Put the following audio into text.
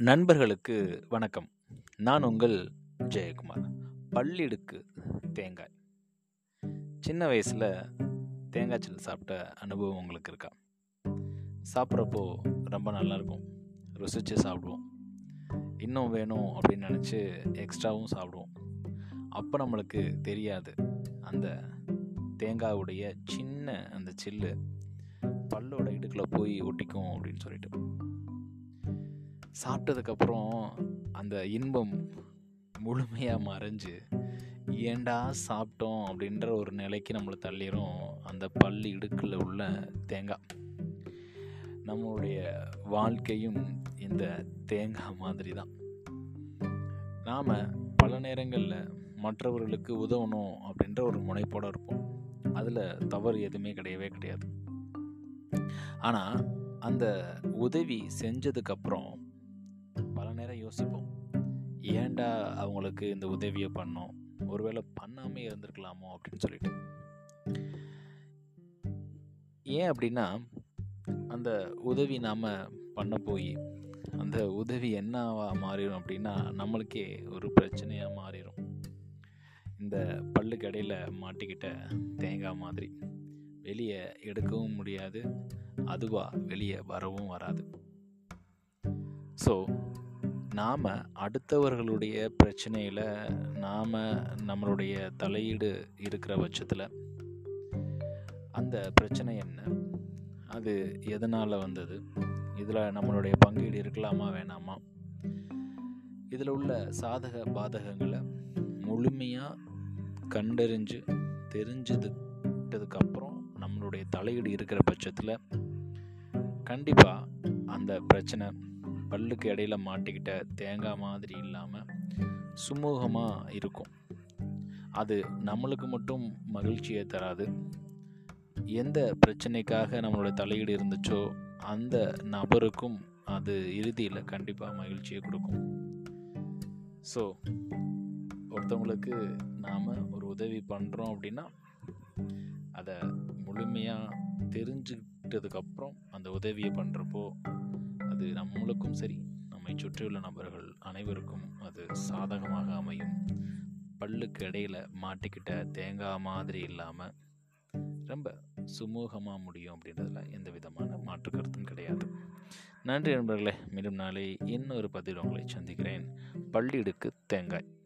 நண்பர்களுக்கு வணக்கம். நான் உங்கள் ஜெயக்குமார். பள்ளிடுக்கு தேங்காய். சின்ன வயசில் தேங்காய் சில்லு சாப்பிட்ட அனுபவம் உங்களுக்கு இருக்கா? சாப்பிட்றப்போ ரொம்ப நல்லாயிருக்கும் ருசித்து சாப்பிடுவோம். இன்னும் வேணும் அப்படின்னு நினச்சி எக்ஸ்ட்ராவும் சாப்பிடுவோம். அப்போ நம்மளுக்கு தெரியாது. அந்த தேங்காவுடைய சின்ன அந்த சில்லு பல்லோட இடுக்கில் போய் ஒட்டிக்கும் அப்படின்னு சொல்லிட்டு. சாப்பிட்டதுக்கப்புறம் அந்த இன்பம் முழுமையாக மறைஞ்சு ஏண்டா சாப்பிட்டோம்? அப்படின்ற ஒரு நிலைக்கு நம்மளை தள்ளிடும் அந்த பல் இடுக்கில் உள்ள தேங்காய் நம்மளுடைய வாழ்க்கையும் இந்த தேங்காய் மாதிரி தான் நாம் பல நேரங்களில் மற்றவர்களுக்கு உதவணும் அப்படின்ற ஒரு முனைப்போடு இருப்போம். அதில் தவறு எதுவுமே கிடையவே கிடையாது. ஆனால் அந்த உதவி செஞ்சதுக்கப்புறம் யோசிப்போம். ஏன்டா அவங்களுக்கு இந்த உதவியை பண்ணோம்? ஒருவேளை பண்ணாமே இருந்திருக்கலாமோ அப்படின்னு சொல்லிட்டு. ஏன் அப்படின்னா அந்த உதவி நாம் பண்ண போய் அந்த உதவி என்னவா மாறிடும் அப்படின்னா நம்மளுக்கே ஒரு பிரச்சனையாக மாறிடும். இந்த பல்லுக்கு கடையில் மாட்டிக்கிட்ட தேங்காய் மாதிரி. வெளியே எடுக்கவும் முடியாது. அதுவாக வெளியே வரவும் வராது. ஸோ நாம் அடுத்தவர்களுடைய பிரச்சனையில் நாம் நம்மளுடைய தலையீடு இருக்கிற பட்சத்தில் அந்த பிரச்சனை என்ன? அது எதனால் வந்தது? இதில் நம்மளுடைய பங்கீடு இருக்கலாமா வேணாமா? இதில் உள்ள சாதக பாதகங்களை முழுமையாக கண்டறிஞ்சு தெரிஞ்சதுக்கிட்டதுக்கப்புறம் நம்மளுடைய தலையீடு இருக்கிற பட்சத்தில் கண்டிப்பாக அந்த பிரச்சனை பல்லுக்கு இடையில மாட்டிக்கிட்ட தேங்காய் மாதிரி இல்லாமல் சுமூகமாக இருக்கும். அது நம்மளுக்கு மட்டும் மகிழ்ச்சியை தராது. எந்த பிரச்சனைக்காக நம்மளோட தலையீடு இருந்துச்சோ அந்த நபருக்கும் அது இறுதியில் கண்டிப்பாக மகிழ்ச்சியை கொடுக்கும். ஸோ ஒருத்தவங்களுக்கு நாம் ஒரு உதவி பண்ணுறோம் அப்படின்னா அதை முழுமையாக தெரிஞ்சுக்கிட்டதுக்கப்புறம் அந்த உதவியை பண்ணுறப்போ அது நம்மளுக்கும் சரி நம்மை சுற்றியுள்ள நபர்கள் அனைவருக்கும் அது சாதகமாக அமையும். பல்லுக்கு இடையில் மாட்டிக்கிட்ட தேங்காய் மாதிரி இல்லாமல் ரொம்ப சுமூகமாக முடியும் அப்படின்றதுல எந்த விதமான மாற்று கருத்தும் கிடையாது. நன்றி நண்பர்களே மீண்டும் நாளை இன்னொரு பதில் உங்களை சந்திக்கிறேன். பள்ளிடுக்கு தேங்காய்.